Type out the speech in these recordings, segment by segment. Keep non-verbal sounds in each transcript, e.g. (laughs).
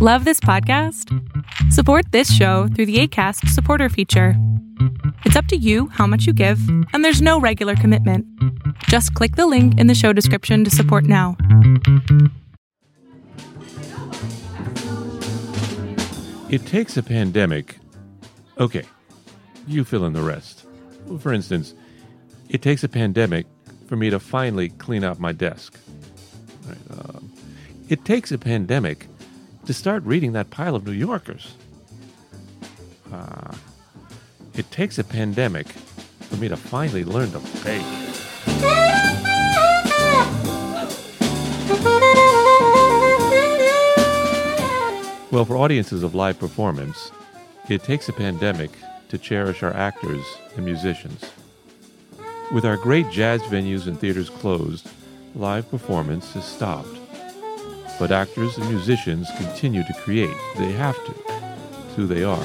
Love this podcast? Support this show through the ACAST supporter feature. It's up to you how much you give, and there's no regular commitment. Just click the link in the show description to support now. It takes a pandemic. Okay, you fill in the rest. For instance, it takes a pandemic for me to finally clean out my desk. Right, um, it takes a pandemic to start reading that pile of New Yorkers. Uh, it takes a pandemic for me to finally learn to bake. Well, for audiences of live performance, it takes a pandemic to cherish our actors and musicians. With our great jazz venues and theaters closed, live performance has stopped. But actors and musicians continue to create. They have to. It's who they are.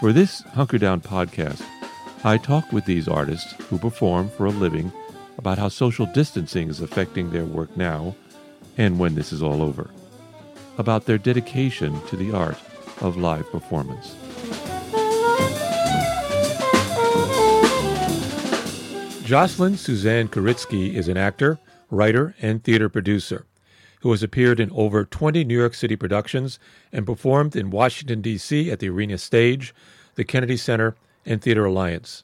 For this Hunker Down podcast, I talk with these artists who perform for a living about how social distancing is affecting their work now and when this is all over, about their dedication to the art of live performance. Jocelyn Suzanne Kuritsky is an actor, writer, and theater producer who has appeared in over 20 New York City productions and performed in Washington, D.C. at the Arena Stage, the Kennedy Center, and Theater Alliance.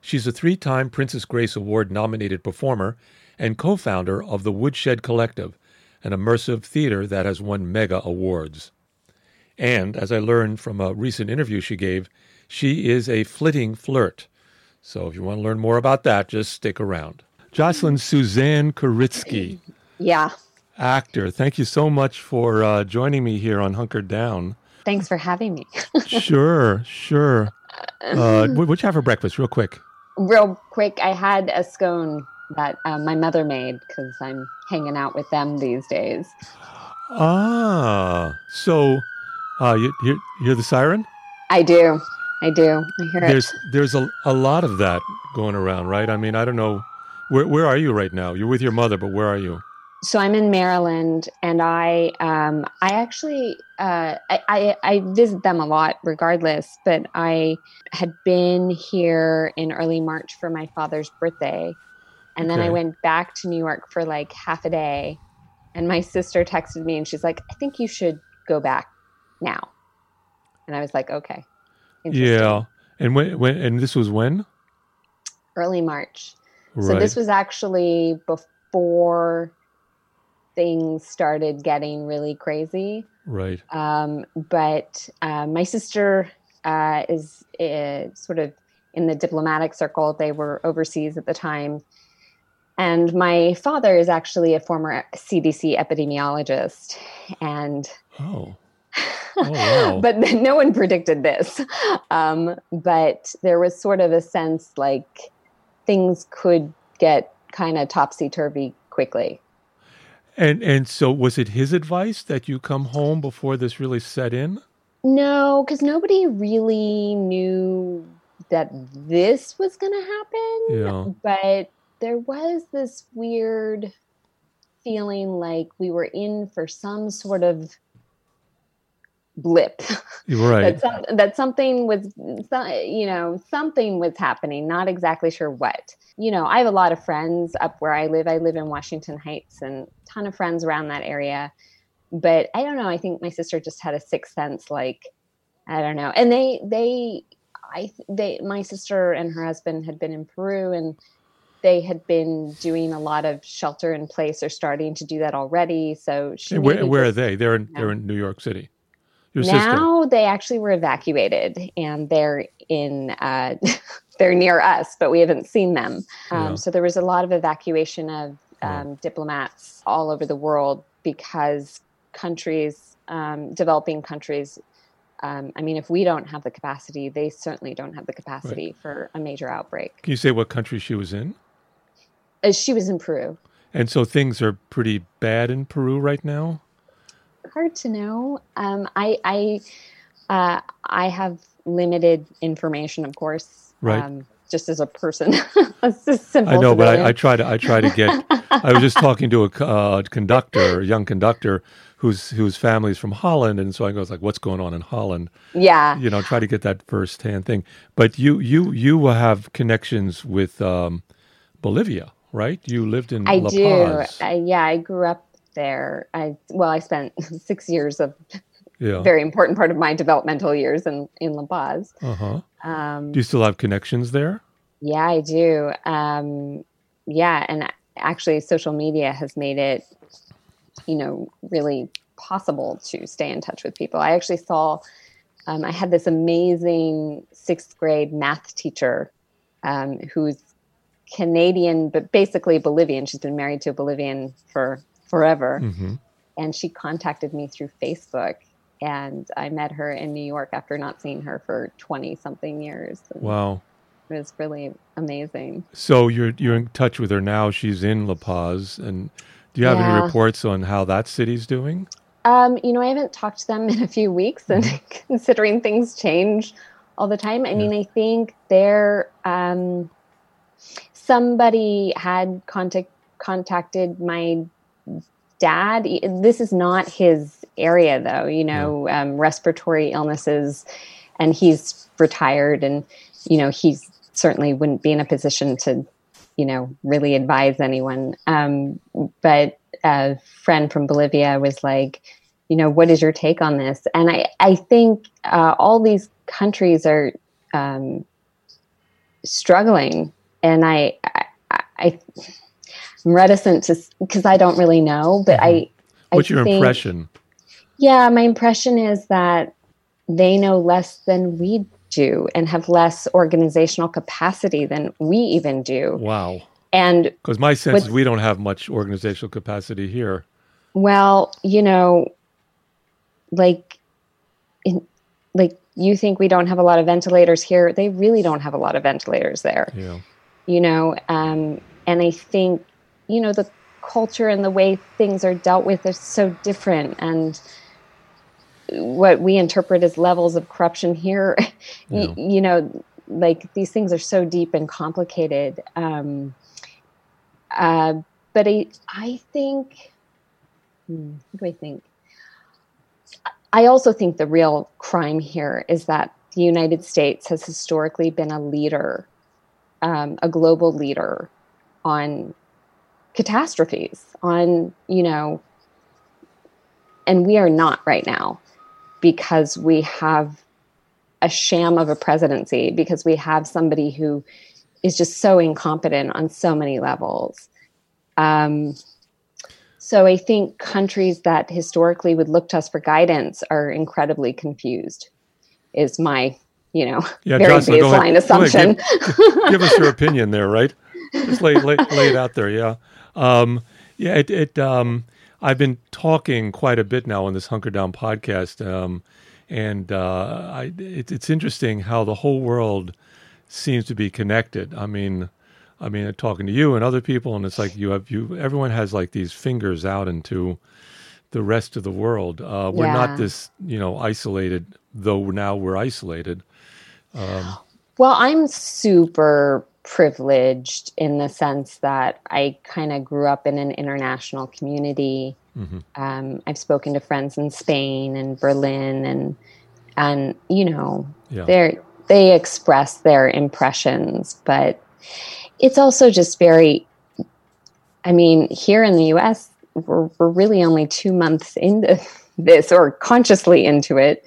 She's a three time Princess Grace Award nominated performer and co founder of the Woodshed Collective, an immersive theater that has won mega awards. And, as I learned from a recent interview she gave, she is a flitting flirt so if you want to learn more about that, just stick around. Jocelyn Suzanne Kuritsky. Yeah. Actor. Thank you so much for uh, joining me here on Hunkered Down. Thanks for having me. (laughs) sure, sure. Uh, what'd you have for breakfast, real quick? Real quick, I had a scone that uh, my mother made because I'm hanging out with them these days. Ah, so uh, you, you hear the siren? I do. I do. I hear there's, it. There's a, a lot of that going around, right? I mean, I don't know. Where, where are you right now? You're with your mother, but where are you? So I'm in Maryland, and I um, I actually uh, I, I, I visit them a lot, regardless. But I had been here in early March for my father's birthday, and then okay. I went back to New York for like half a day. And my sister texted me, and she's like, "I think you should go back now." And I was like, "Okay." Yeah. And when, when and this was when? Early March. Right. So this was actually before things started getting really crazy. Right. Um, but uh, my sister uh, is uh, sort of in the diplomatic circle. They were overseas at the time. And my father is actually a former CDC epidemiologist. And oh. Oh, wow. (laughs) but no one predicted this. Um, but there was sort of a sense like things could get kind of topsy turvy quickly. And and so was it his advice that you come home before this really set in? No, because nobody really knew that this was going to happen. Yeah. But there was this weird feeling like we were in for some sort of blip. (laughs) Right. That, some, that something was you know something was happening not exactly sure what. You know i have a lot of friends up where i live. I live in washington heights and a ton of friends around that area. But i don't know i think my sister just had a sixth sense like i don't know. And they they i they my sister and her husband had been in peru and they had been doing a lot of shelter in place or starting to do that already. So she where, where just, are they? They're in, you know, they're in new york city your now sister. they actually were evacuated and they're in uh, (laughs) they're near us, but we haven't seen them. Um, yeah. So there was a lot of evacuation of um, diplomats all over the world because countries, um, developing countries. Um, I mean, if we don't have the capacity, they certainly don't have the capacity right. for a major outbreak. Can you say what country she was in? Uh, she was in Peru. And so things are pretty bad in Peru right now hard to know. Um, I I uh, I have limited information, of course. Right. Um, just as a person. (laughs) a I know, but. I, I try to I try to get. I was just talking to a uh, conductor, a young conductor, whose whose family's from Holland, and so I goes like, "What's going on in Holland?" yeah. You know, try to get that first hand thing. But you you you will have connections with um, Bolivia, right? You lived in I La do. Paz. I, yeah, I grew up there. I well, I spent (laughs) six years of yeah. very important part of my developmental years in in La Paz. Uh huh. Um, Do you still have connections there? yeah, I do. Um, yeah, and actually, social media has made it, you know, really possible to stay in touch with people. I actually saw. Um, I had this amazing sixth grade math teacher um, who's Canadian, but basically Bolivian. She's been married to a Bolivian for forever. hmm And she contacted me through Facebook. And I met her in New York after not seeing her for 20 something years. And Wow. It was really amazing. So you're you're in touch with her now. She's in La Paz, and do you have any reports on how that city's doing? Um, you know, I haven't talked to them (laughs) in a few weeks, and Mm-hmm. (laughs) considering things change all the time, I mean, I think they're um, somebody had contact contacted my dad. This is not his area, though. You know, um, respiratory illnesses, and he's retired, and you know, he certainly wouldn't be in a position to, you know, really advise anyone. Um, but a friend from Bolivia was like, you know, what is your take on this? And I, I think uh, all these countries are um, struggling, and I, I, I I'm reticent to because I don't really know, but I. What's I your think- impression? Yeah, my impression is that they know less than we do and have less organizational capacity than we even do. Wow. And Because my sense What's- is we don't have much organizational capacity here. well, you know, like in like you think we don't have a lot of ventilators here, they really don't have a lot of ventilators there. Yeah. you know um, and i think you know the culture and the way things are dealt with is so different. And what we interpret as levels of corruption here (laughs) Yeah. y- you know like these things are so deep and complicated. Um, uh, but I, I think hmm, what do i think? I also think the real crime here is that the united states has historically been a leader um, a global leader on catastrophes on you know and we are not right now because we have a sham of a presidency because we have somebody who is just so incompetent on so many levels um, so i think countries that historically would look to us for guidance are incredibly confused is my you know Yeah, very Jocelyn, ahead. baseline ahead. assumption Give, give us your opinion there, right? Just lay, lay, lay it out there. Yeah. Um, yeah. It, it, um, I've been talking quite a bit now on this Hunker Down podcast. Um, and uh, I, it, it's interesting how the whole world seems to be connected. I mean, I mean, talking to you and other people, and it's like you have you. Everyone has like these fingers out into the rest of the world. Uh, we're Yeah. not this, you know, isolated. Though now we're isolated. Well, I'm super privileged in the sense that I kind of grew up in an international community. Mhm. Um, I've spoken to friends in Spain and Berlin, and and you know, Yeah. they they express their impressions, but it's also just very. I mean, here in the U.S., we're we're really only two months into (laughs) this, or consciously into it,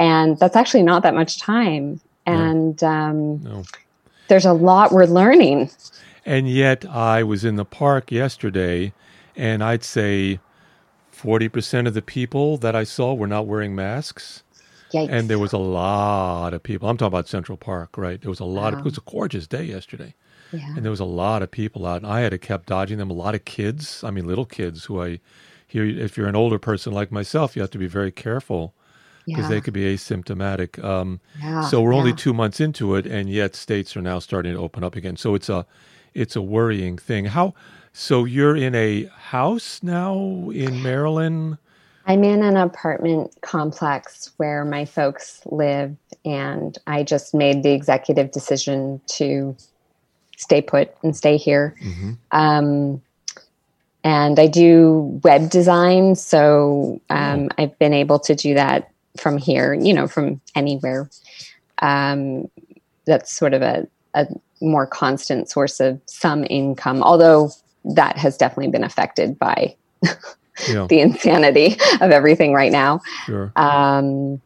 and that's actually not that much time. And um, No. There's a lot we're learning. And yet, I was in the park yesterday, and I'd say 40% of the people that I saw were not wearing masks. Yikes. And there was a lot of people. I'm talking about Central Park, right? There was a lot of, it was a gorgeous day yesterday. yeah. And there was a lot of people out. And I had to kept dodging them. A lot of kids, I mean, little kids who I hear, if you're an older person like myself, you have to be very careful because yeah. they could be asymptomatic. Um, yeah. so we're only yeah. two months into it, and yet states are now starting to open up again. So it's a it's a worrying thing. How? So you're in a house now in Maryland I'm in an apartment complex where my folks live, and I just made the executive decision to stay put and stay here. Mm-hmm. Um, and I do web design, so um, oh. I've been able to do that from here, you know, from anywhere. Um, that's sort of a, a more constant source of some income, although that has definitely been affected by (laughs) yeah. the insanity of everything right now. Sure. Um,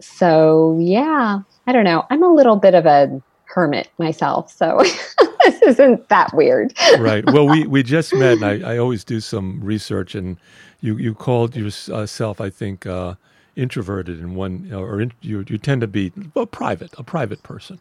so yeah, I don't know. I'm a little bit of a hermit myself, so (laughs) this isn't that weird. right. Well, we we just met, and I, (laughs) I always do some research, and you you called yourself, I think. Uh, introverted and one or in, you you tend to be a private a private person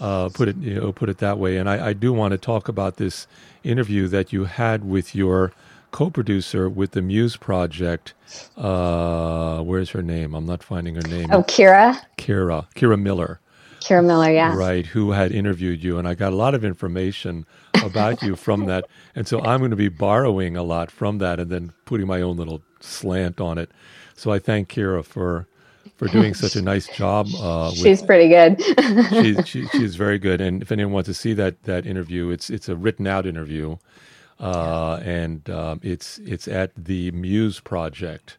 uh, put it you know put it that way. And I, I do want to talk about this interview that you had with your co-producer with the Muse project. Uh, where's her name? I'm not finding her name. Oh Kira? Kira Kira Miller. Kira Miller yeah. Right who had interviewed you and I got a lot of information about you from that. And so I'm going to be borrowing a lot from that and then putting my own little slant on it so I thank Kira for for doing such a nice job. Uh, she's pretty good. (laughs) she's she, she's very good. And if anyone wants to see that that interview, it's it's a written out interview, uh, and um, it's it's at the Muse Project.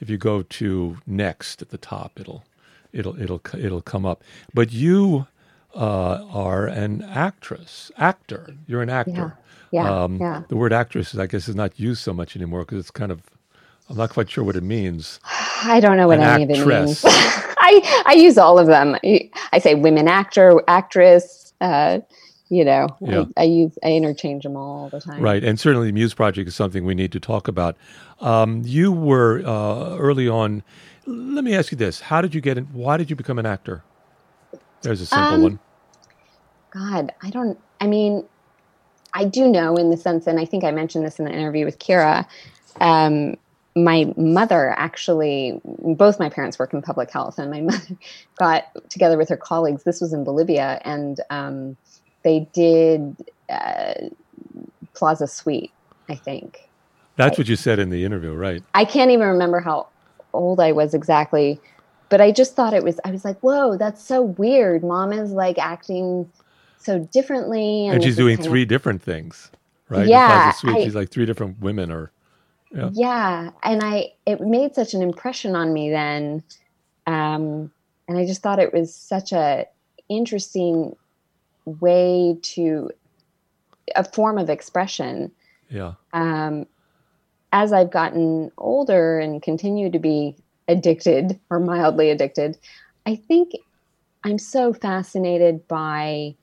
If you go to next at the top, it'll it'll it'll it'll come up. But you uh, are an actress, actor. You're an actor. Yeah. Yeah, um, yeah. The word actress, I guess, is not used so much anymore because it's kind of I'm not quite sure what it means. I don't know what An any actress. of it means. (laughs) I, I use all of them. I say women actor, actress, uh, you know, yeah. I, I, use, I interchange them all, all the time. Right. And certainly the Muse Project is something we need to talk about. Um, you were uh, early on, let me ask you this. How did you get in? Why did you become an actor? There's a simple um, one. God, I don't, I mean, I do know in the sense, and I think I mentioned this in the interview with Kira, um, my mother actually, both my parents work in public health, and my (laughs) mother got together with her colleagues. This was in Bolivia, and um, they did uh, Plaza Suite, I think. That's what you said in the interview, right? I can't even remember how old I was exactly, but I just thought it was, I was like, whoa, that's so weird. Mom is like acting so differently. And, and she's doing three of, different things, right? Yeah. Suite, I, she's like three different women or yeah. yeah. And I, it made such an impression on me then. Um, and I just thought it was such a interesting way to, a form of expression. Yeah. Um, as I've gotten older and continue to be addicted or mildly addicted, I think I'm so fascinated by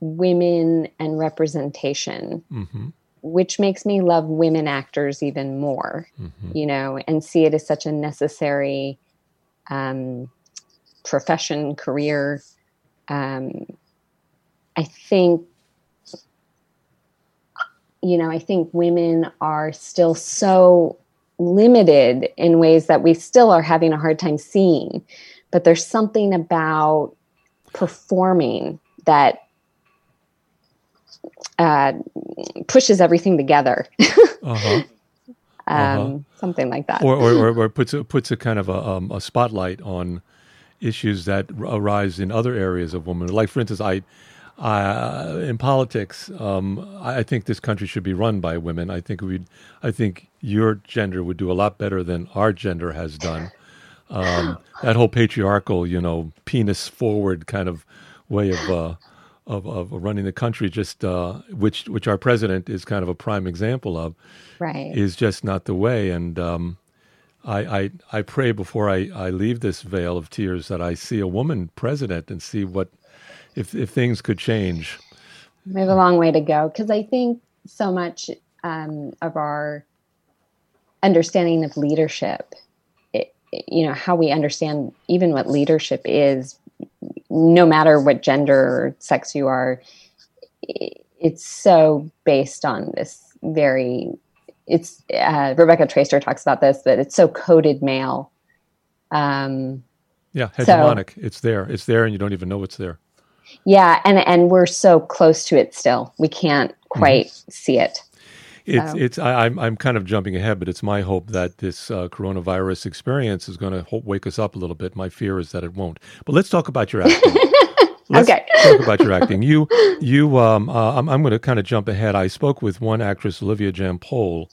women and representation. Mm-hmm which makes me love women actors even more, mm-hmm. you know, and see it as such a necessary um, profession, career. Um, I think, you know, I think women are still so limited in ways that we still are having a hard time seeing. But there's something about performing that uh, pushes everything together. (laughs) uh-huh. Um, uh-huh. Something like that, or, or, or, (laughs) puts a, puts a kind of a, um, a spotlight on issues that arise in other areas of women. Like, for instance, I, uh, in politics, um, I think this country should be run by women. I think we, I think your gender would do a lot better than our gender has done. Um, that whole patriarchal, you know, penis forward kind of way of uh, of, of running the country, just uh, which which our president is kind of a prime example of, right. is just not the way. And um, I, I I pray before I, I leave this vale of tears that I see a woman president and see what if if things could change. We have a long way to go because I think so much um, of our understanding of leadership, it, you know, how we understand even what leadership is no matter what gender or sex you are, it's so based on this very. It's uh, Rebecca Traister talks about this, but it's so coded male. Um, yeah, hegemonic. So, it's there. It's there, and you don't even know it's there. Yeah, and and we're so close to it still. We can't quite mm-hmm. see it. It's So- it's I, I'm I'm kind of jumping ahead, but it's my hope that this uh, coronavirus experience is going to wake us up a little bit. My fear is that it won't. But let's talk about your acting. (laughs) Let's Okay. talk about your acting. You you um uh, I'm I'm going to kind of jump ahead. I spoke with one actress, Olivia Jampol,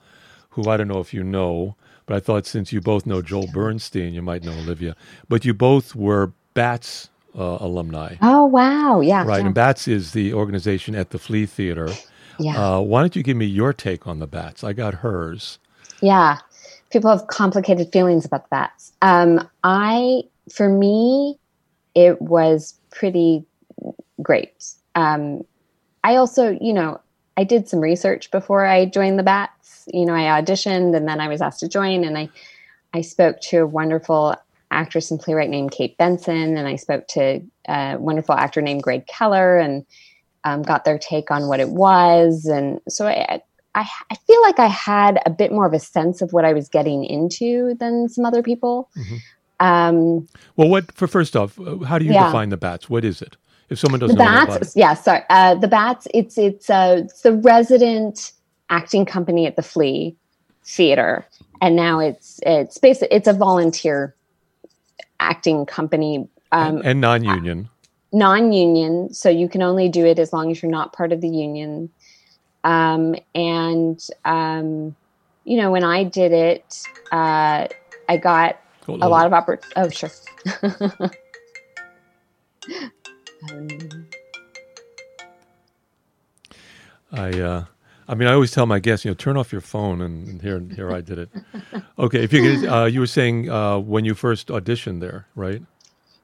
who I don't know if you know, but I thought since you both know Joel Bernstein, you might know Olivia. But you both were Bats uh, alumni. Oh wow, yeah, Right, yeah. and Bats is the organization at the Flea Theater. Yeah. Uh, why don't you give me your take on the Bats? I got hers. Yeah, people have complicated feelings about that. Um, I, for me, it was pretty great. Um, I also, you know, I did some research before I joined the Bats. You know, I auditioned and then I was asked to join, and I, I spoke to a wonderful actress and playwright named Kate Benson, and I spoke to a wonderful actor named Greg Keller, and um, got their take on what it was, and so I, I, I feel like I had a bit more of a sense of what I was getting into than some other people. Mhm. Um, Well, what for first off, uh, how do you Yeah. define the Bats? What is it? If someone doesn't it. bats, yeah, sorry, uh, the bats. It's it's uh, it's the resident acting company at the Flea Theater, and now it's it's basically it's a volunteer acting company. Um, and, and non-union. Non-union so you can only do it as long as you're not part of the union um, and um, you know when i did it uh, i got Hold a on. lot of oppor- oh sure um, (laughs) I, uh, I mean, I always tell my guests, you know, turn off your phone, and, and here, here I did it. (laughs) Okay, if you could, uh, you were saying uh, when you first auditioned there, right?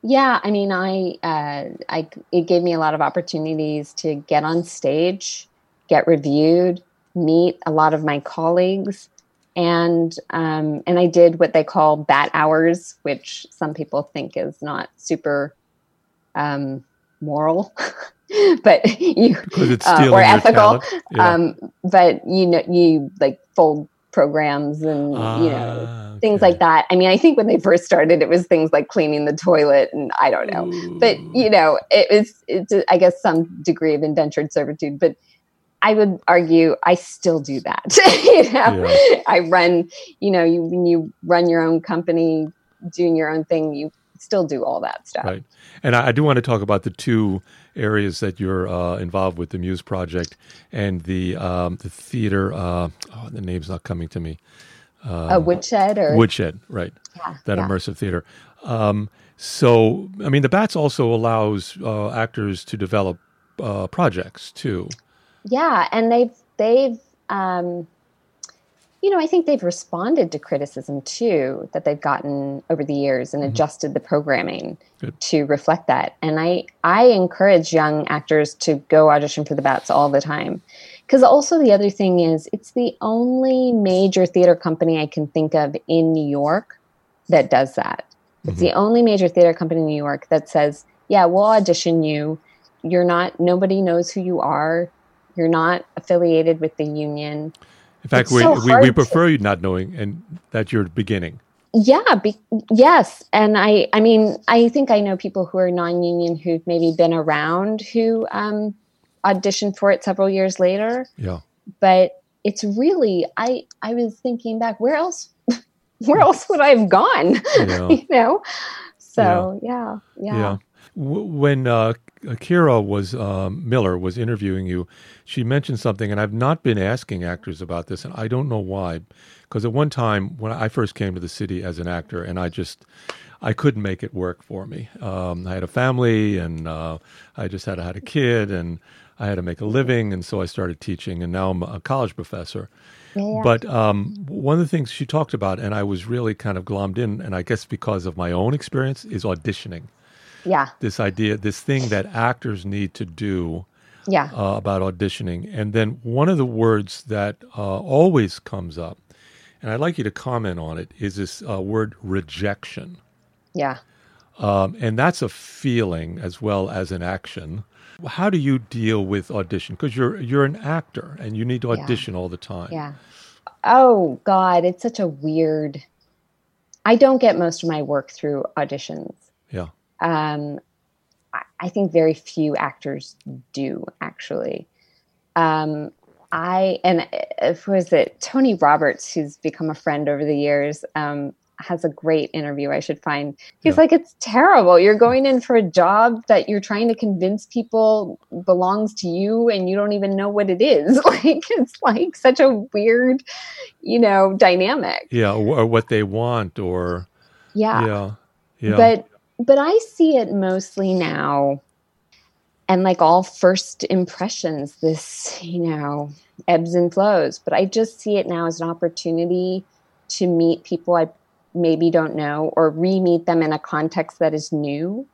Yeah i mean i uh, i it gave me a lot of opportunities to get on stage get reviewed meet a lot of my colleagues and um, and i did what they call bat hours which some people think is not super um, moral (laughs) but you uh, or ethical. Yeah. um, but you know you like fold programs and you know Ah, things okay. like that. I mean i think when they first started it was things like cleaning the toilet and i don't know. But you know it was it's i guess some degree of indentured servitude but i would argue i still do that (laughs) you know? I run you know you when you run your own company doing your own thing you still do all that stuff Right. And I, I do want to talk about the two areas that you're uh, involved with the Muse Project and the um, the theater. Uh, oh, the name's not coming to me. a woodshed or Woodshed, right? yeah, That yeah. immersive theater. Um, so, I mean, the Bats also allows uh, actors to develop uh, projects too. yeah and they've they've um you know i think they've responded to criticism too that they've gotten over the years and mm-hmm. adjusted the programming Good. to reflect that. And i i encourage young actors to go audition for the bats all the time. Because also the other thing is it's the only major theater company i can think of in new york that does that. It's the mm-hmm. only major theater company in new york that says yeah we'll audition you. You're not nobody knows who you are. You're not affiliated with the union In fact, we, so we, we to- prefer you not knowing and that you're beginning. yeah be, yes and i i mean i think i know people who are non-union who've maybe been around who um auditioned for it several years later Yeah. but it's really i i was thinking back where else (laughs) where else would i have gone (laughs) Yeah. you know so yeah yeah, Yeah. W- when uh, Akira was um, Miller was interviewing you, she mentioned something, and I've not been asking actors about this, and I don't know why. Because at one time, when I first came to the city as an actor, and I just I couldn't make it work for me. Um, I had a family, and uh, I just had had a kid, and I had to make a living, and so I started teaching, and now I'm a college professor. Yeah, yeah. But um, one of the things she talked about, and I was really kind of glommed in, and I guess because of my own experience, is auditioning yeah this idea, this thing that actors need to do yeah uh, about auditioning. And then one of the words that uh, always comes up, and I'd like you to comment on it, is this uh, word rejection. yeah Um, and that's a feeling as well as an action. How do you deal with audition? Because you're you're an actor and you need to Yeah. audition all the time. Yeah. Oh God, it's such a weird. I don't get most of my work through auditions. Yeah. Um, I, think very few actors do actually. Um, I and if was it Tony Roberts, who's become a friend over the years, um, has a great interview I should find. He's yeah. like, it's terrible. You're going in for a job that you're trying to convince people belongs to you and you don't even know what it is. (laughs) like it's like such a weird, you know, dynamic. Yeah, or what they want or Yeah. Yeah. Yeah. But but I see it mostly now. And like all first impressions this, you know, ebbs and flows, but I just see it now as an opportunity to meet people I maybe don't know or re-meet them in a context that is new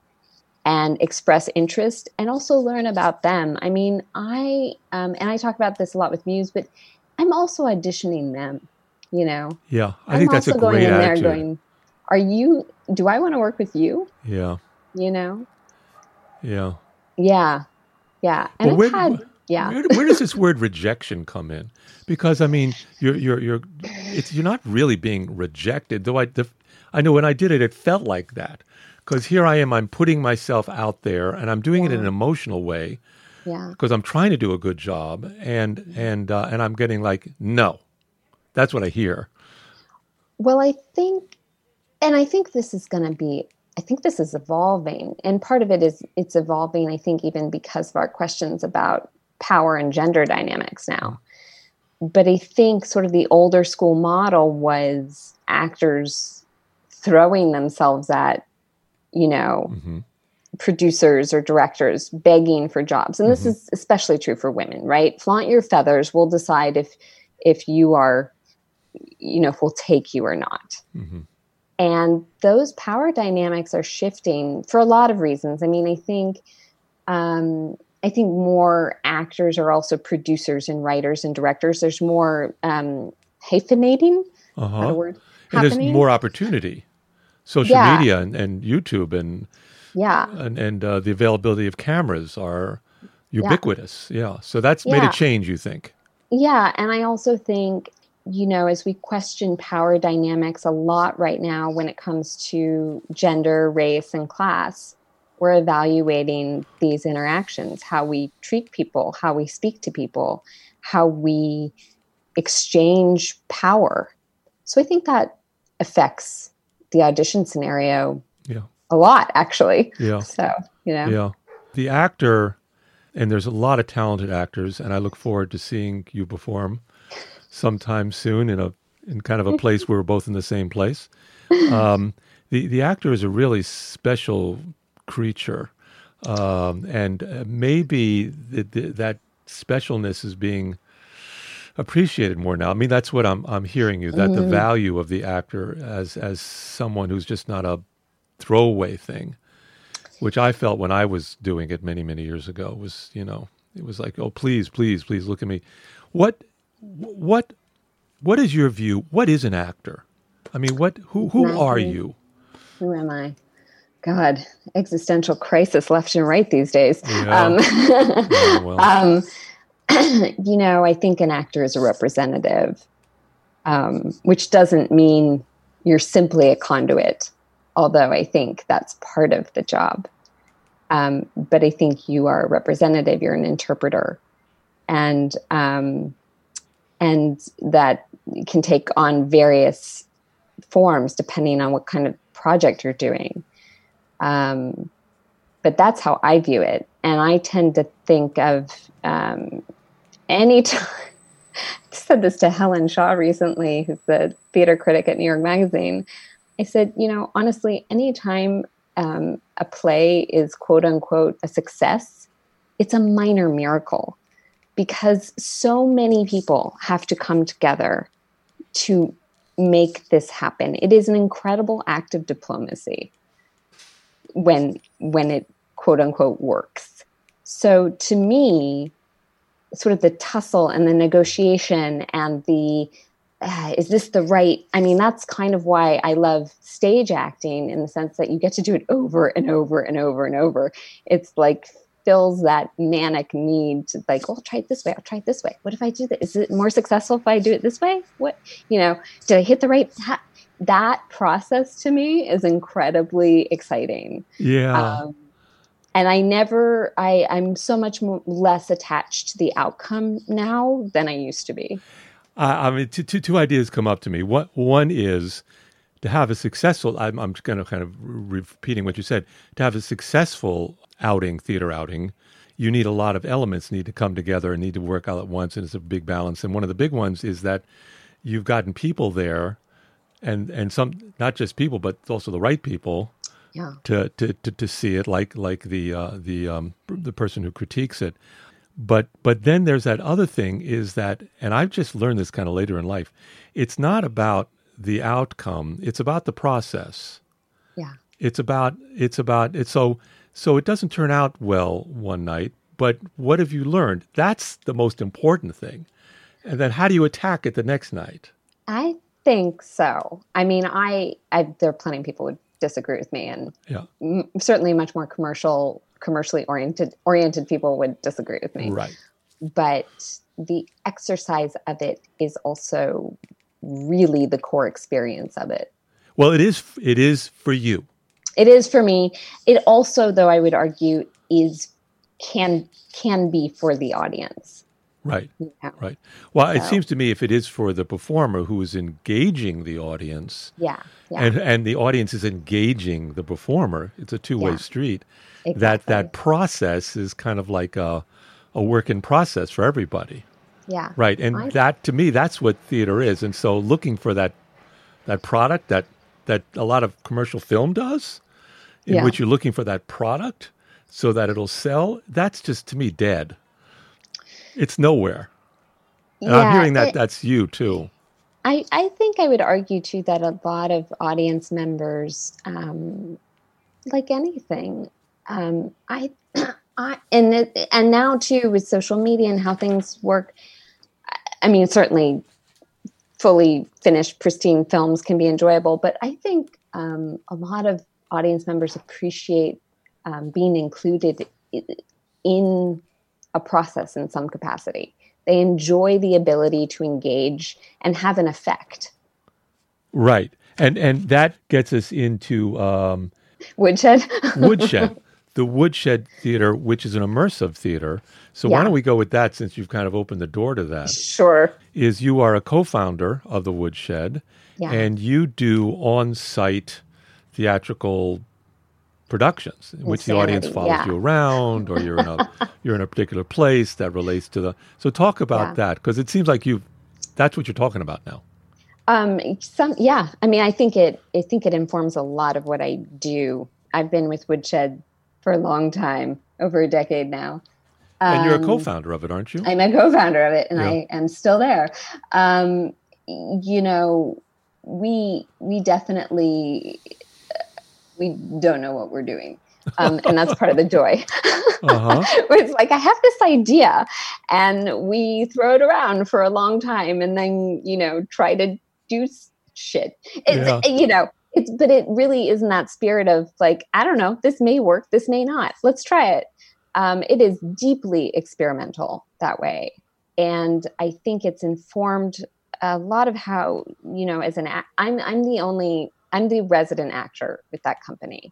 and express interest and also learn about them. I mean i um, and i talk about this a lot with muse but i'm also auditioning them you know? Yeah i I'm think that's a great going in attitude. there going are you do i want to work with you yeah you know yeah yeah yeah and well, had, yeah where, where does this word rejection come in because I mean, you're you're you're it's you're not really being rejected. Though I the, I know when I did it, it felt like that because here I am. I'm putting myself out there, and I'm doing yeah. it in an emotional way. Yeah. Because I'm trying to do a good job, and and uh, and I'm getting like no, that's what I hear. Well, I think, and I think this is going to be. I think this is evolving, and part of it is it's evolving. I think even because of our questions about power and gender dynamics now but I think sort of the older school model was actors throwing themselves at, you know, mm-hmm. producers or directors begging for jobs. And this mm-hmm. is especially true for women, right? Flaunt your feathers. We'll decide if if you are, you know, if we'll take you or not. Mm-hmm. And those power dynamics are shifting for a lot of reasons. I mean, I think um, I think more actors are also producers and writers and directors. There's more um, hyphenating. Uh-huh. word? And there's more opportunity. Social yeah. media and, and, YouTube and yeah, and, and uh, the availability of cameras are ubiquitous. Yeah, yeah. so that's yeah. made a change. You think? Yeah, and I also think you know as we question power dynamics a lot right now when it comes to gender, race, and class we're evaluating these interactions how we treat people how we speak to people how we exchange power. So i think that affects the audition scenario yeah. a lot actually. Yeah. So you know. Yeah. The actor and there's a lot of talented actors and i look forward to seeing you perform sometime soon in a in kind of a place (laughs) where we're both in the same place (laughs) um, the the actor is a really special creature. Um, and uh, maybe the, the, that specialness is being appreciated more now. I mean, that's what I'm I'm hearing you that mm-hmm. the value of the actor as as someone who's just not a throwaway thing, which I felt when I was doing it many many years ago was you know it was like oh please please please look at me, what what what is your view? What is an actor? I mean, what who who are you? Who am I? God, existential crisis left and right these days. Yeah. Um, yeah, (laughs) well. um, (clears throat) you know, I think an actor is a representative, um, which doesn't mean you're simply a conduit, although I think that's part of the job. Um, but I think you are a representative, you're an interpreter. And um, and that can take on various forms depending on what kind of project you're doing. Um, but that's how I view it. And I tend to think of um, any (laughs) time. I said this to Helen Shaw recently, who's the theater critic at New York Magazine. I said, you know, honestly, anytime um, a play is quote unquote a success, it's a minor miracle because so many people have to come together to make this happen. It is an incredible act of diplomacy when when it quote unquote works. So to me, sort of the tussle and the negotiation and the uh, is this the right i mean that's kind of why i love stage acting in the sense that you get to do it over and over and over and over it's like fills that manic need to like oh, i'll try it this way i'll try it this way what if i do this is it more successful if i do it this way what you know did i hit the right ha- that process to me is incredibly exciting. Yeah. Um, and I never, I, I'm so much more, less attached to the outcome now than I used to be. Uh, I mean, two, two, two ideas come up to me. What, one is to have a successful, I'm, I'm going to kind of repeating what you said, to have a successful outing, theater outing, you need a lot of elements need to come together and need to work out at once. And it's a big balance. And one of the big ones is that you've gotten people there and, and some, not just people, but also the right people yeah. to, to, to, to see it, like like the uh, the um, the person who critiques it. But but then there's that other thing is that, and I've just learned this kind of later in life. It's not about the outcome; it's about the process. Yeah. It's about it's about it's so so it doesn't turn out well one night, but what have you learned? That's the most important thing. And then how do you attack it the next night? I think so. I mean, I, I there are plenty of people would disagree with me, and yeah. m- certainly much more commercial, commercially oriented oriented people would disagree with me. Right. But the exercise of it is also really the core experience of it. Well, it is. It is for you. It is for me. It also, though, I would argue, is can can be for the audience. Right. Yeah. Right. Well, So- it seems to me if it is for the performer who is engaging the audience, Yeah. Yeah. and and the audience is engaging the performer, it's a two way Yeah. street. That that process is kind of like a a work in process for everybody. Yeah. Right. And I- that to me, that's what theater is. And so looking for that that product that that a lot of commercial film does, in Yeah. which you're looking for that product so that it'll sell, that's just to me dead. It's nowhere. And I'm hearing that it- that's you too. I, I think I would argue too that a lot of audience members, um, like anything, um, I, (clears throat) I and it, and now too with social media and how things work. I- mean, certainly, fully finished, pristine films can be enjoyable, but I think um, a lot of audience members appreciate um, being included in a process in some capacity. They enjoy the ability to engage and have an effect. Right. And and that gets us into um, Woodshed. (laughs) Woodshed, the Woodshed Theater, which is an immersive theater. So why don't we go with that since you've kind of opened the door to that? sure. Is you are a co-founder of the Woodshed, Yeah. and you do on-site theatrical productions in which the audience follows yeah. you around, or you're in a (laughs) you're in a particular place that relates to the. So talk about Yeah. that because it seems like you, that's what you're talking about now. Um, some, yeah. I mean, I think it. I think it informs a lot of what I do. I've been with Woodshed for a long time, over a decade now. And you're a Um, co-founder of it, aren't you? I'm a co-founder of it, and Yeah. I am still there. Um, you know, we we definitely we don't know what we're doing, um, and that's part of the joy. (laughs) Uh-huh. (laughs) it's like I have this idea, and we throw it around for a long time, and then you know try to do shit. It's, Yeah. You know, it's but it really is in that spirit of like I don't know, this may work, this may not. Let's try it. Um, it is deeply experimental that way, and I think it's informed a lot of how you know as an act, I'm I'm the only I'm the resident actor with that company.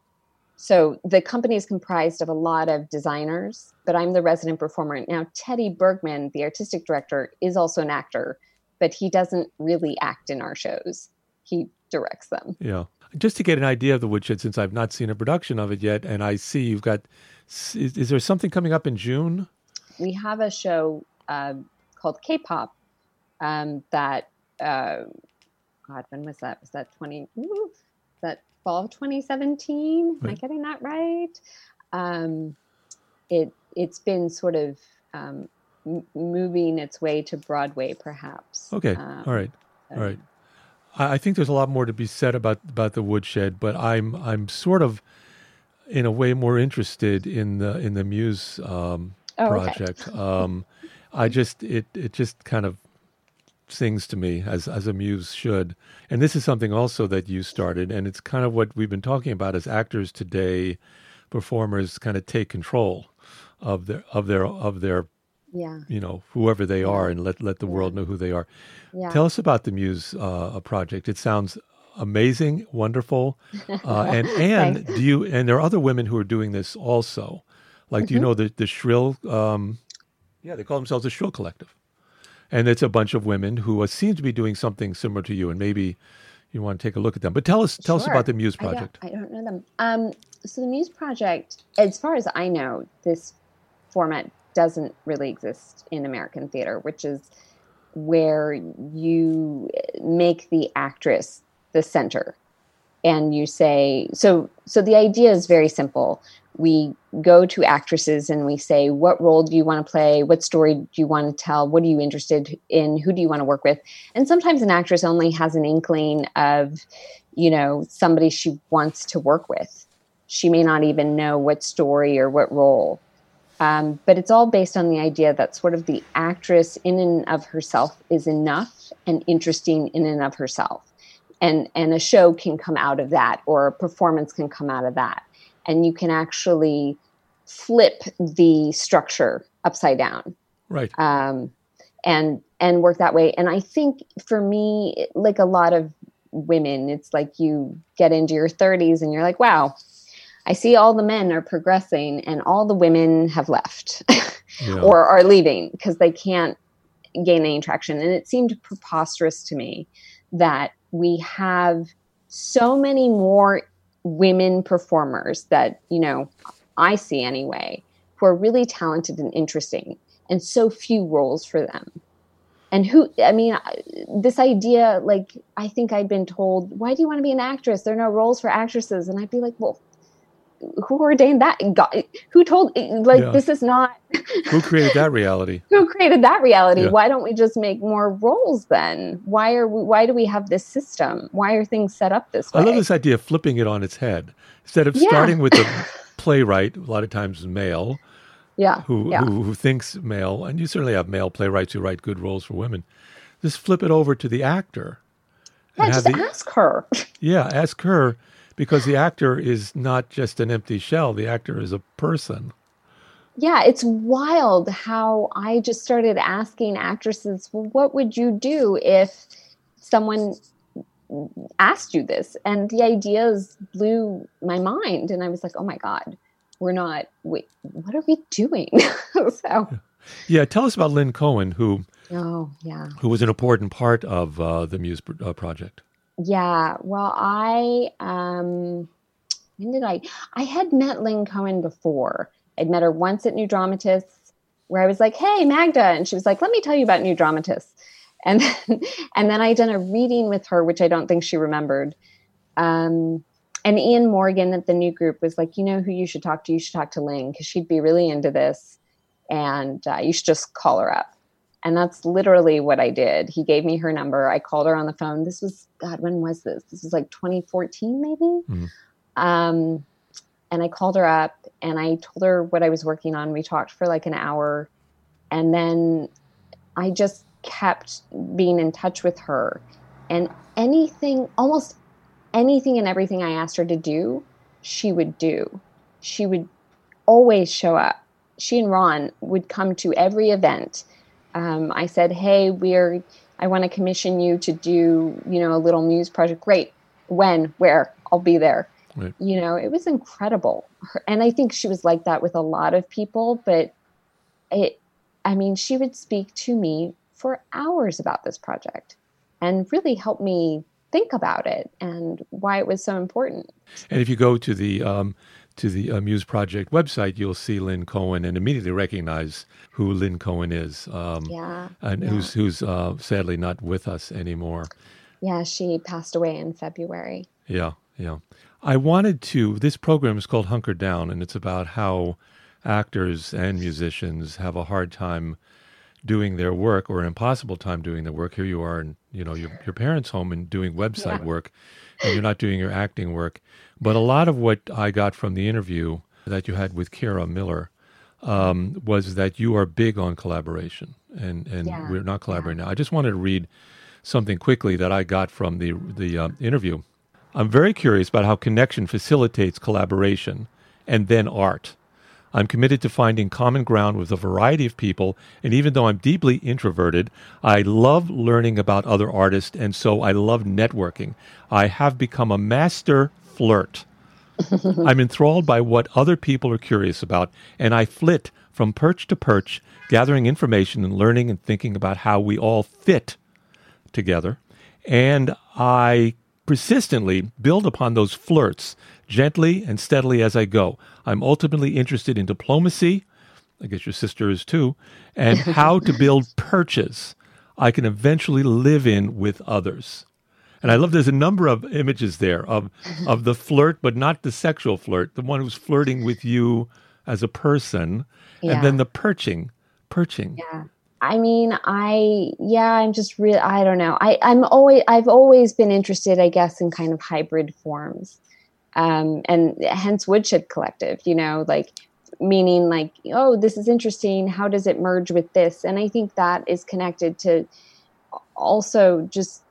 So the company is comprised of a lot of designers, but I'm the resident performer. Now, Teddy Bergman, the artistic director, is also an actor, but he doesn't really act in our shows. He directs them. Yeah. Just to get an idea of the Woodshed, since I've not seen a production of it yet, and I see you've got, is, is there something coming up in June? We have a show uh, called K-pop um, that, uh, God, when was that? Was that 20? Ooh, that fall of 2017? Am I getting that right? Um, it it's been sort of um, m- moving its way to Broadway, perhaps. Okay. Um, All right. All right. I, think there's a lot more to be said about about the Woodshed, but I'm I'm sort of, in a way, more interested in the in the Muse um, Oh, okay. project. Um, I just it it just kind of sings to me as as a muse should. And this is something also that you started, and it's kind of what we've been talking about as actors today. Performers kind of take control of their of their of their Yeah. you know whoever they are, and let let the world know who they are. Yeah. Tell us about the Muse uh, project. It sounds amazing, wonderful, (laughs) uh, and and do you? And there are other women who are doing this also. Like, do you know the the Shrill? Um, yeah, they call themselves the Shrill Collective, and it's a bunch of women who uh, seem to be doing something similar to you, and maybe you want to take a look at them. But tell us tell us about the Muse I don't- project. I don't, know them. Um, so the Muse Project, as far as I know, this format doesn't really exist in American theater, which is where you make the actress the center, and you say so. So the idea is very simple. We go to actresses and we say, "What role do you want to play? What story do you want to tell? What are you interested in? Who do you want to work with?" And sometimes an actress only has an inkling of you know somebody she wants to work with she may not even know what story or what role um, but it's all based on the idea that sort of the actress in and of herself is enough and interesting in and of herself and and a show can come out of that or a performance can come out of that and you can actually flip the structure upside down Right. um, and and work that way. And I think for me, like a lot of women, it's like you get into your 30s and you're like, wow, I see all the men are progressing and all the women have left (laughs) Yeah. or are leaving because they can't gain any traction. And it seemed preposterous to me that we have so many more women performers that, you know, I see anyway, who are really talented and interesting, and so few roles for them. And who, I mean, this idea, like, I think I'd been told, why do you want to be an actress? There are no roles for actresses. And I'd be like, well, who ordained that? God, who told, like, Yeah. this is not, Who created that reality? (laughs) who created that reality? Yeah. Why don't we just make more roles then? Why are we, why do we have this system? Why are things set up this way? I love this idea of flipping it on its head. Instead of Yeah. starting with the (laughs) playwright, a lot of times male, Yeah. who, who who thinks male, and you certainly have male playwrights who write good roles for women. Just flip it over to the actor. yeah, and just the- ask her. (laughs) Yeah, ask her because the actor is not just an empty shell. The actor is a person. Yeah, it's wild how I just started asking actresses, well, what would you do if someone asked you this? And the ideas blew my mind. And I was like, oh my God, we're not, wait, what are we doing? (laughs) so, Yeah, tell us about Lynn Cohen, who oh, yeah. who was an important part of uh, the Muse uh, project. Yeah. Well, I, um, when did I, I had met Lynn Cohen before. I'd met her once at New Dramatists where I was like, Hey, Magda. And she was like, let me tell you about New Dramatists. And then, (laughs) and then I done a reading with her, which I don't think she remembered. Um, and Ian Morgan at the new group was like, you know who you should talk to? You should talk to Lynn because she'd be really into this. And uh, you should just call her up. And that's literally what I did. He gave me her number. I called her on the phone. This was, God, when was this? This was like 2014, maybe. Mhm. Um, and I called her up and I told her what I was working on. We talked for like an hour. And then I just kept being in touch with her. And anything, almost anything and everything I asked her to do, she would do. She would always show up. She and Ron would come to every event. Um, I said, "Hey, we're. I want to commission you to do, you know, a little muse project. Great. When? Where? I'll be there." Right. You know, it was incredible. And I think she was like that with a lot of people. But it, I mean, she would speak to me for hours about this project, and really help me think about it and why it was so important. And if you go to the um, to the uh, Muse Project website, you'll see Lynn Cohen and immediately recognize who Lynn Cohen is, um, Yeah. and yeah. who's who's uh, sadly not with us anymore. Yeah, she passed away in February. Yeah, yeah. I wanted to. This program is called Hunker Down, and it's about how actors and musicians have a hard time doing their work or an impossible time doing their work. Here you are in you know your your parents' home and doing website Yeah. work, and you're not doing your acting work. But a lot of what I got from the interview that you had with Kira Miller um, was that you are big on collaboration, and and Yeah, we're not collaborating now. I just wanted to read something quickly that I got from the the uh, interview. I'm very curious about how connection facilitates collaboration and then art. I'm committed to finding common ground with a variety of people, and even though I'm deeply introverted, I love learning about other artists, and so I love networking. I have become a master flirt. (laughs) I'm enthralled by what other people are curious about, and I flit from perch to perch, gathering information and learning and thinking about how we all fit together. And I persistently build upon those flirts gently and steadily as I go. I'm ultimately interested in diplomacy, I guess your sister is too, and (laughs) how to build perches I can eventually live in with others. And I love there's a number of images there of of the flirt, but not the sexual flirt, the one who's flirting with you as a person, yeah. and then the perching, perching. Yeah. I mean, I yeah, I'm just real. I don't know. I I'm always I've always been interested, I guess, in kind of hybrid forms, um, and hence Woodshed Collective. You know, like meaning like, oh, this is interesting. How does it merge with this? And I think that is connected to also just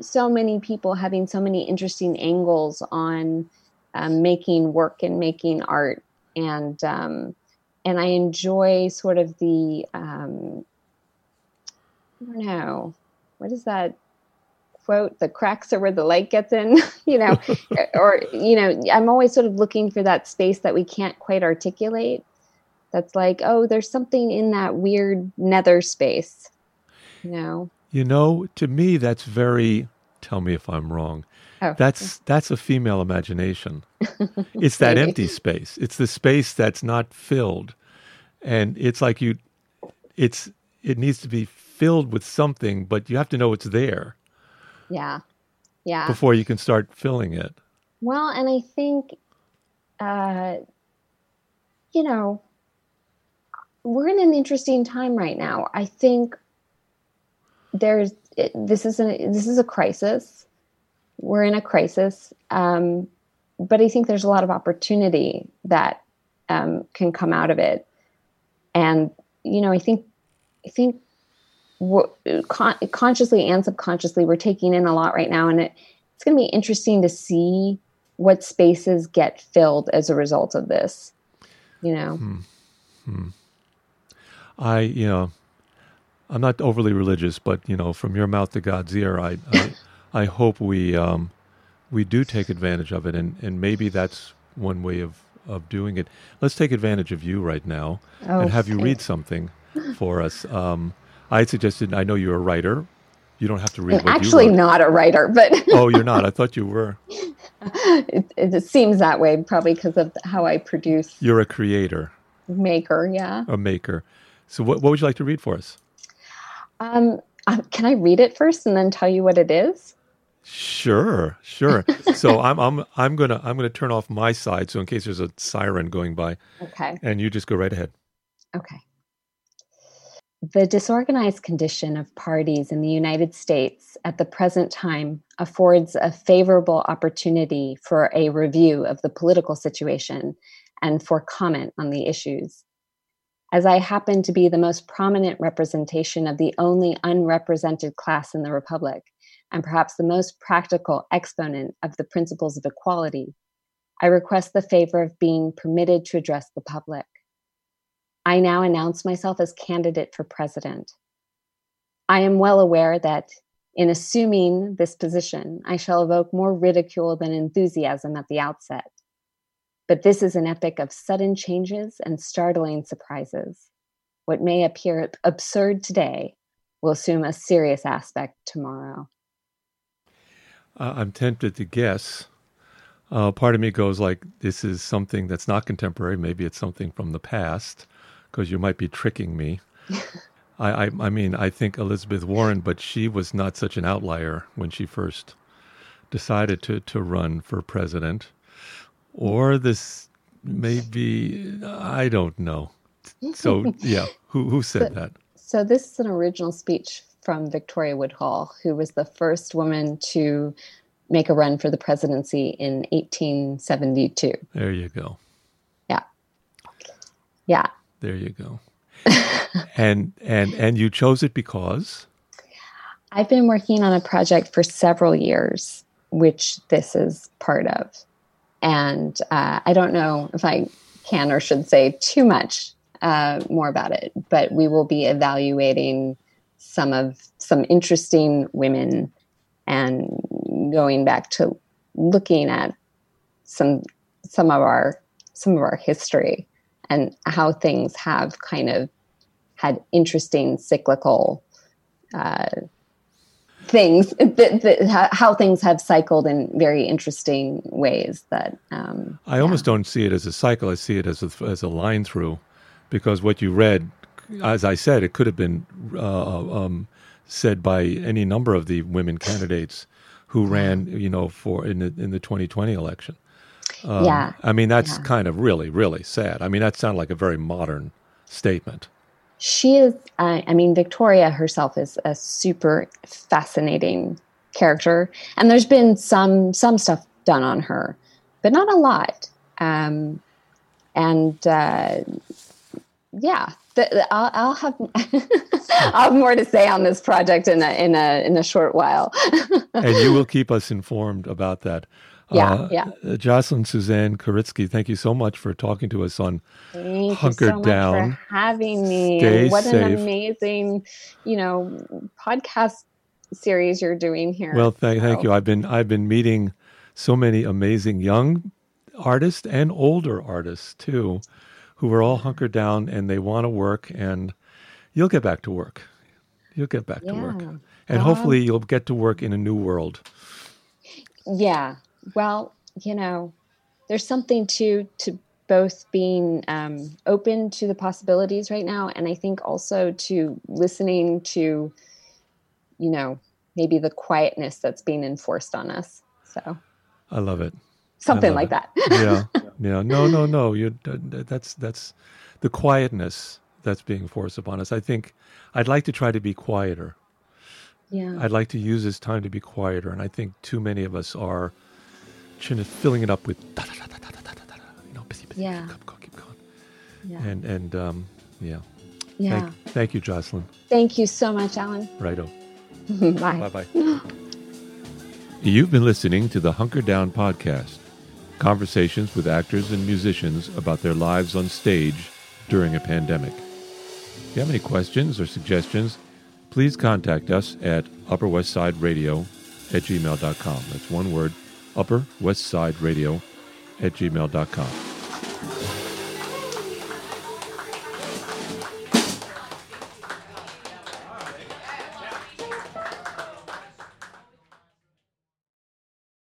so many people having so many interesting angles on um, making work and making art. And um, and I enjoy sort of the um, I don't know what is that quote? The cracks are where the light gets in (laughs) you know (laughs) or you know I'm always sort of looking for that space that we can't quite articulate. That's like oh there's something in that weird nether space you know you know to me that's very tell me if I'm wrong. Oh. That's that's a female imagination. (laughs) it's that empty space. It's the space that's not filled. And it's like you it's it needs to be filled with something, but you have to know it's there. Yeah. Yeah. Before you can start filling it. Well, and I think uh you know, we're in an interesting time right now. I think there's it, this is a this is a crisis. We're in a crisis, um, but I think there's a lot of opportunity that um, can come out of it. And you know, I think I think con- consciously and subconsciously we're taking in a lot right now, and it, it's going to be interesting to see what spaces get filled as a result of this. You know. Hmm. Hmm. I you know I'm not overly religious, but you know, from your mouth to God's ear, I I, I hope we um, we do take advantage of it, and, and maybe that's one way of, of doing it. Let's take advantage of you right now oh, and have you read something for us. Um, I suggested. I know you're a writer. You don't have to read. I'm actually not a writer, but oh, you're not. I thought you were. (laughs) It, it seems that way, probably because of how I produce. You're a creator. Maker, yeah. A maker. So, what, what would you like to read for us? Um, um, can I read it first and then tell you what it is? Sure, sure. (laughs) so I'm I'm I'm gonna I'm gonna turn off my side so in case there's a siren going by. Okay. And you just go right ahead. Okay. The disorganized condition of parties in the United States at the present time affords a favorable opportunity for a review of the political situation and for comment on the issues as I happen to be the most prominent representation of the only unrepresented class in the Republic, and perhaps the most practical exponent of the principles of equality, I request the favor of being permitted to address the public. I now announce myself as candidate for president. I am well aware that in assuming this position, I shall evoke more ridicule than enthusiasm at the outset. But this is an epic of sudden changes and startling surprises. What may appear absurd today will assume a serious aspect tomorrow. Uh, I'm tempted to guess. Uh, part of me goes like, this is something that's not contemporary. Maybe it's something from the past, because you might be tricking me. (laughs) I, I, I mean, I think Elizabeth Warren, but she was not such an outlier when she first decided to, to run for president or this maybe I don't know. So (laughs) yeah, who who said so, that? So this is an original speech from Victoria Woodhull, who was the first woman to make a run for the presidency in 1872. There you go. Yeah. Yeah. There you go. (laughs) and and and you chose it because I've been working on a project for several years, which this is part of. And uh, I don't know if I can or should say too much uh, more about it, but we will be evaluating some of some interesting women and going back to looking at some some of our some of our history and how things have kind of had interesting cyclical uh, things that, that, how things have cycled in very interesting ways that um, i almost don't see it as a cycle. I see it as a, as a line through because what you read as i said it could have been uh, um, said by any number of the women candidates who ran you know for in the in the 2020 election. Um, yeah. I mean that's yeah. kind of really really sad. I mean that sounded like a very modern statement she is uh, i mean victoria herself is a super fascinating character and there's been some some stuff done on her but not a lot um, and uh, yeah the, the, I'll, I'll, have (laughs) I'll have more to say on this project in a in a in a short while. (laughs) and you will keep us informed about that. Yeah, uh, yeah. Jocelyn Suzanne Kuritsky, thank you so much for talking to us on thank Hunker so Down. for having me. Stay what safe. an amazing, you know, podcast series you're doing here. Well, thank, thank you. I've been I've been meeting so many amazing young artists and older artists too, who are all hunkered down and they want to work. And you'll get back to work. You'll get back yeah. to work, and um, hopefully you'll get to work in a new world. Yeah, well, you know, there's something to to both being um, open to the possibilities right now, and I think also to listening to, you know, maybe the quietness that's being enforced on us. So, I love it. Something like it. that. (laughs) yeah, yeah. No, no, no. You. That's that's the quietness that's being forced upon us. I think I'd like to try to be quieter. Yeah. I'd like to use this time to be quieter, and I think too many of us are filling it up with da, da, da, da, da, da, da, you know, busy, busy, yeah. keep going, keep going. Yeah. And and um, yeah. Yeah. Thank, thank you, Jocelyn. Thank you so much, Alan. Righto. (laughs) bye. Bye bye. (gasps) You've been listening to the Hunker Down podcast conversations with actors and musicians about their lives on stage during a pandemic. If you have any questions or suggestions, please contact us at Upper West Side Radio at gmail.com. That's one word upper west side radio at gmail.com.